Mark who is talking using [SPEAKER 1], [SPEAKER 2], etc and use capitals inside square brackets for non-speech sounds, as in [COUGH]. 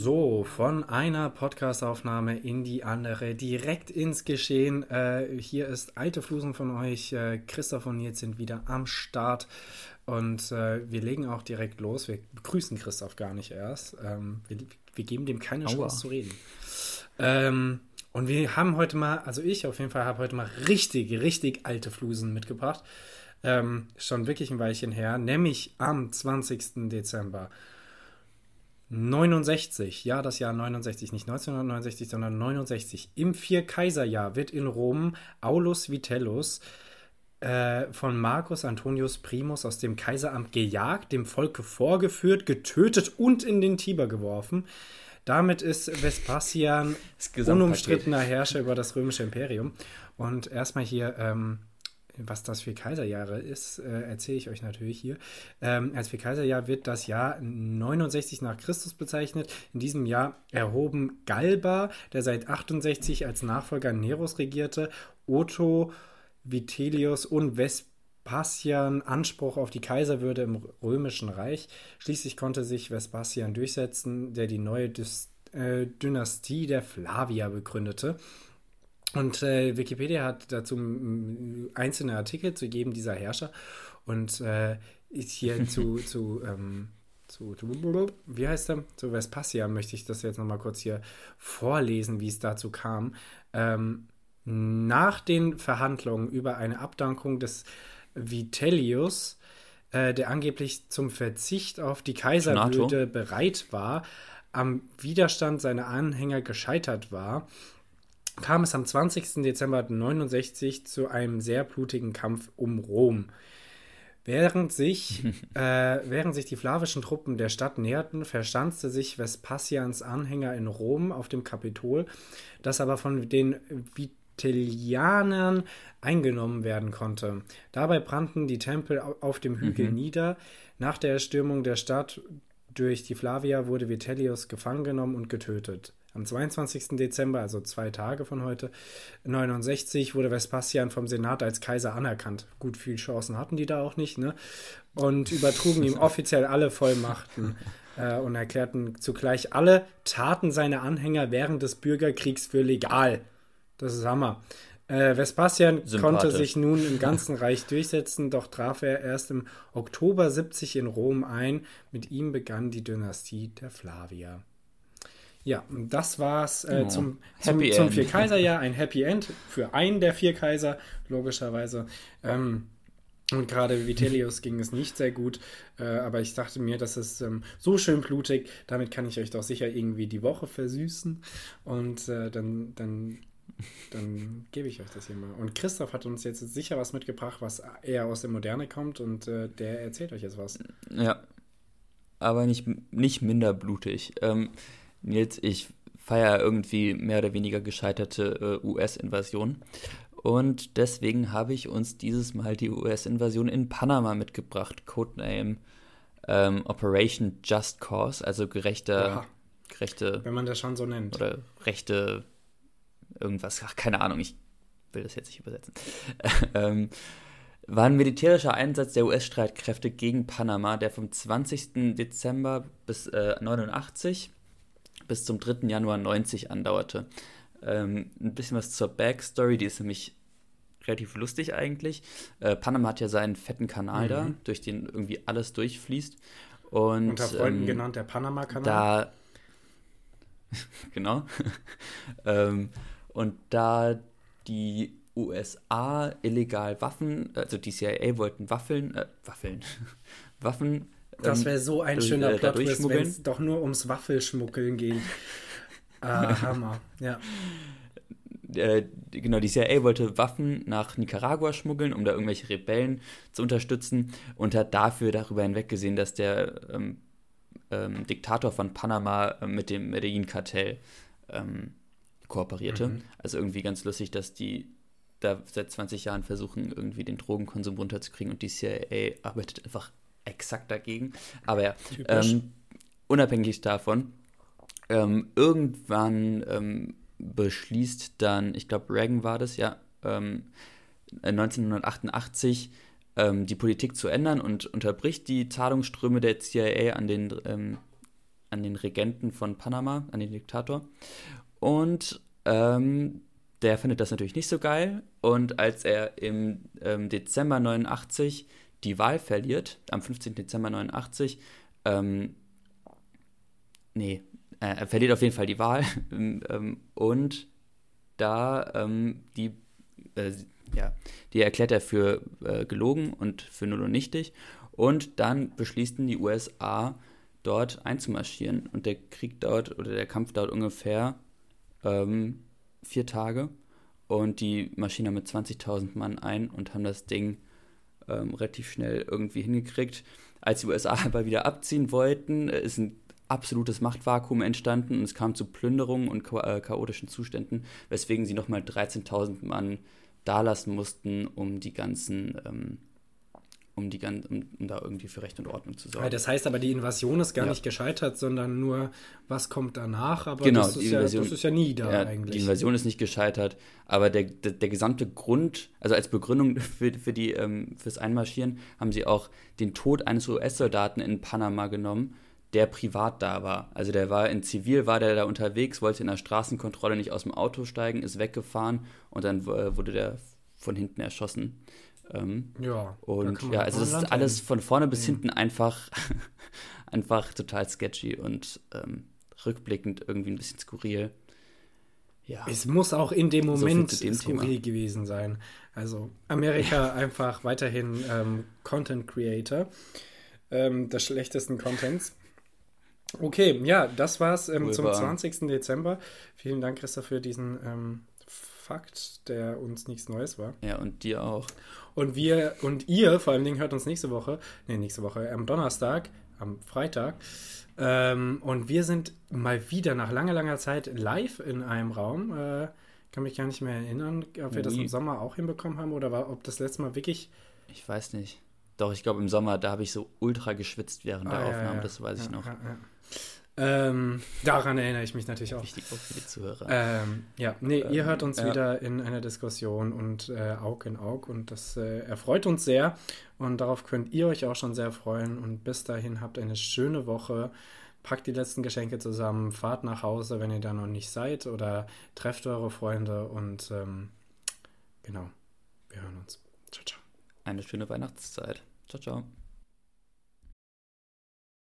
[SPEAKER 1] So, von einer Podcastaufnahme in die andere, direkt ins Geschehen. Äh, hier ist alte Flusen von euch. Äh, Christoph und Nils sind wieder am Start. Und äh, wir legen auch direkt los. Wir begrüßen Christoph gar nicht erst. Ähm, wir, wir, geben dem keine Aua. Chance zu reden. Ähm, und wir haben heute mal, also ich auf jeden Fall habe heute mal richtig, richtig alte Flusen mitgebracht. Ähm, schon wirklich ein Weilchen her, nämlich am 20. Dezember 69, ja, das Jahr 69, nicht 1969, sondern 69. Im Vierkaiserjahr wird in Rom Aulus Vitellus äh, von Marcus Antonius Primus aus dem Kaiseramt gejagt, dem Volke vorgeführt, getötet und in den Tiber geworfen. Damit ist Vespasian unumstrittener Herrscher über das römische Imperium. Und erstmal hier ähm, was das für Kaiserjahre ist, äh, erzähle ich euch natürlich hier. Ähm, als für Kaiserjahr wird das Jahr 69 nach Christus bezeichnet. In diesem Jahr erhoben Galba, der seit 68 als Nachfolger Neros regierte, Otto, Vitellius und Vespasian Anspruch auf die Kaiserwürde im römischen Reich. Schließlich konnte sich Vespasian durchsetzen, der die neue Dys äh, Dynastie der Flavier begründete. Und äh, Wikipedia hat dazu einzelne Artikel zu jedem dieser Herrscher und äh, ist hier [LAUGHS] zu, zu, ähm, zu, wie heißt er? Zu Vespasian möchte ich das jetzt nochmal kurz hier vorlesen, wie es dazu kam. Ähm, nach den Verhandlungen über eine Abdankung des Vitellius, äh, der angeblich zum Verzicht auf die Kaiserwürde bereit war, am Widerstand seiner Anhänger gescheitert war, kam es am 20. Dezember 69 zu einem sehr blutigen Kampf um Rom. Während sich, [LAUGHS] äh, während sich die flavischen Truppen der Stadt näherten, verschanzte sich Vespasians Anhänger in Rom auf dem Kapitol, das aber von den Vitellianern eingenommen werden konnte. Dabei brannten die Tempel auf dem Hügel mhm. nieder. Nach der Erstürmung der Stadt durch die Flavier wurde Vitellius gefangen genommen und getötet. Am 22. Dezember, also zwei Tage von heute, 69, wurde Vespasian vom Senat als Kaiser anerkannt. Gut, viele Chancen hatten die da auch nicht, ne? Und übertrugen ihm [LAUGHS] offiziell alle Vollmachten äh, und erklärten zugleich alle Taten seiner Anhänger während des Bürgerkriegs für legal. Das ist Hammer. Äh, Vespasian konnte sich nun im [LAUGHS] ganzen Reich durchsetzen, doch traf er erst im Oktober 70 in Rom ein. Mit ihm begann die Dynastie der Flavier. Ja, das war's äh, oh, zum, zum, zum Vier-Kaiser-Jahr. [LAUGHS] Ein Happy End für einen der vier Kaiser, logischerweise. Ähm, und gerade Vitellius [LAUGHS] ging es nicht sehr gut, äh, aber ich dachte mir, das ist ähm, so schön blutig, damit kann ich euch doch sicher irgendwie die Woche versüßen. Und äh, dann, dann, dann gebe ich euch das hier mal. Und Christoph hat uns jetzt sicher was mitgebracht, was eher aus der Moderne kommt und äh, der erzählt euch jetzt was.
[SPEAKER 2] Ja, aber nicht, nicht minder blutig. Ähm, Nils, ich feiere irgendwie mehr oder weniger gescheiterte äh, US-Invasion. Und deswegen habe ich uns dieses Mal die US-Invasion in Panama mitgebracht. Codename ähm, Operation Just Cause, also gerechte, ja, gerechte.
[SPEAKER 1] Wenn man das schon so nennt.
[SPEAKER 2] Oder rechte irgendwas, ach, keine Ahnung, ich will das jetzt nicht übersetzen. [LAUGHS] ähm, war ein militärischer Einsatz der US-Streitkräfte gegen Panama, der vom 20. Dezember bis äh, 89 bis zum 3. Januar 90 andauerte. Ähm, ein bisschen was zur Backstory, die ist nämlich relativ lustig eigentlich. Äh, Panama hat ja seinen fetten Kanal mhm. da, durch den irgendwie alles durchfließt. Und,
[SPEAKER 1] Unter Freunden ähm, genannt der Panama-Kanal.
[SPEAKER 2] Da, [LAUGHS] genau. [LAUGHS] ähm, und da die USA illegal Waffen, also die CIA wollten Waffeln, äh, Waffeln, [LAUGHS] Waffen
[SPEAKER 1] das wäre so ein schöner äh, Plot, wenn es doch nur ums Waffelschmuggeln geht. [LAUGHS] ah, Hammer, ja.
[SPEAKER 2] Äh, genau, die CIA wollte Waffen nach Nicaragua schmuggeln, um da irgendwelche Rebellen zu unterstützen und hat dafür darüber hinweggesehen, dass der ähm, ähm, Diktator von Panama äh, mit dem Medellin-Kartell ähm, kooperierte. Mhm. Also irgendwie ganz lustig, dass die da seit 20 Jahren versuchen, irgendwie den Drogenkonsum runterzukriegen und die CIA arbeitet einfach exakt dagegen. Aber ja, ähm, unabhängig davon, ähm, irgendwann ähm, beschließt dann, ich glaube, Reagan war das, ja, 1988 ähm, ähm, die Politik zu ändern und unterbricht die Zahlungsströme der CIA an den, ähm, an den Regenten von Panama, an den Diktator. Und der findet das natürlich nicht so geil. Und als er im Dezember 89 die Wahl verliert, am 15. Dezember 89, ähm, nee, äh, er verliert auf jeden Fall die Wahl. [LAUGHS] ähm, und da ähm, die, äh, ja, die erklärt er für äh, gelogen und für null und nichtig. Und dann beschließen die USA, dort einzumarschieren. Und der Krieg dauert, oder der Kampf dauert ungefähr ähm, vier Tage. Und die marschieren mit 20.000 Mann ein und haben das Ding ähm, relativ schnell irgendwie hingekriegt. Als die USA [LAUGHS] aber wieder abziehen wollten, äh, ist ein absolutes Machtvakuum entstanden und es kam zu Plünderungen und äh, chaotischen Zuständen, weswegen sie nochmal 13.000 Mann dalassen mussten, um die ganzen ähm, um, die, um, um da irgendwie für Recht und Ordnung zu sorgen.
[SPEAKER 1] Das heißt aber, die Invasion ist gar ja. nicht gescheitert, sondern nur, was kommt danach? Aber
[SPEAKER 2] genau,
[SPEAKER 1] das, ist
[SPEAKER 2] Invasion,
[SPEAKER 1] ja, das ist ja nie da
[SPEAKER 2] ja,
[SPEAKER 1] eigentlich.
[SPEAKER 2] Die Invasion ist nicht gescheitert, aber der, der, der gesamte Grund, also als Begründung für, für die, ähm, fürs Einmarschieren, haben sie auch den Tod eines US-Soldaten in Panama genommen, der privat da war. Also der war in Zivil, war der da unterwegs, wollte in der Straßenkontrolle nicht aus dem Auto steigen, ist weggefahren und dann äh, wurde der von hinten erschossen. Ähm,
[SPEAKER 1] ja.
[SPEAKER 2] Und ja, also das ist alles von vorne bis mhm. hinten einfach, [LAUGHS] einfach total sketchy und ähm, rückblickend irgendwie ein bisschen skurril.
[SPEAKER 1] Ja. Es muss auch in dem Moment so skurril Thema. gewesen sein. Also Amerika [LAUGHS] einfach weiterhin ähm, Content Creator ähm, des schlechtesten Contents. Okay, ja, das war's ähm, zum 20. Dezember. Vielen Dank, Christoph, für diesen ähm, Fakt, der uns nichts Neues war.
[SPEAKER 2] Ja, und dir auch.
[SPEAKER 1] Und wir und ihr vor allen Dingen hört uns nächste Woche, nee, nächste Woche, am Donnerstag, am Freitag. Ähm, und wir sind mal wieder nach langer, langer Zeit live in einem Raum. Äh, kann mich gar nicht mehr erinnern, ob wir das im Sommer auch hinbekommen haben oder war, ob das letzte Mal wirklich.
[SPEAKER 2] Ich weiß nicht. Doch, ich glaube im Sommer, da habe ich so ultra geschwitzt während ah, der Aufnahme, ja. das weiß ich noch.
[SPEAKER 1] Ähm, daran erinnere ich mich natürlich auch.
[SPEAKER 2] Wichtig auch für die Zuhörer.
[SPEAKER 1] Ähm, ja, nee, ähm, ihr hört uns ja. wieder in einer Diskussion und äh, Aug in Aug und das äh, erfreut uns sehr und darauf könnt ihr euch auch schon sehr freuen und bis dahin habt eine schöne Woche. Packt die letzten Geschenke zusammen, fahrt nach Hause, wenn ihr da noch nicht seid oder trefft eure Freunde und ähm, genau, wir hören uns. Ciao, ciao.
[SPEAKER 2] Eine schöne Weihnachtszeit. Ciao, ciao.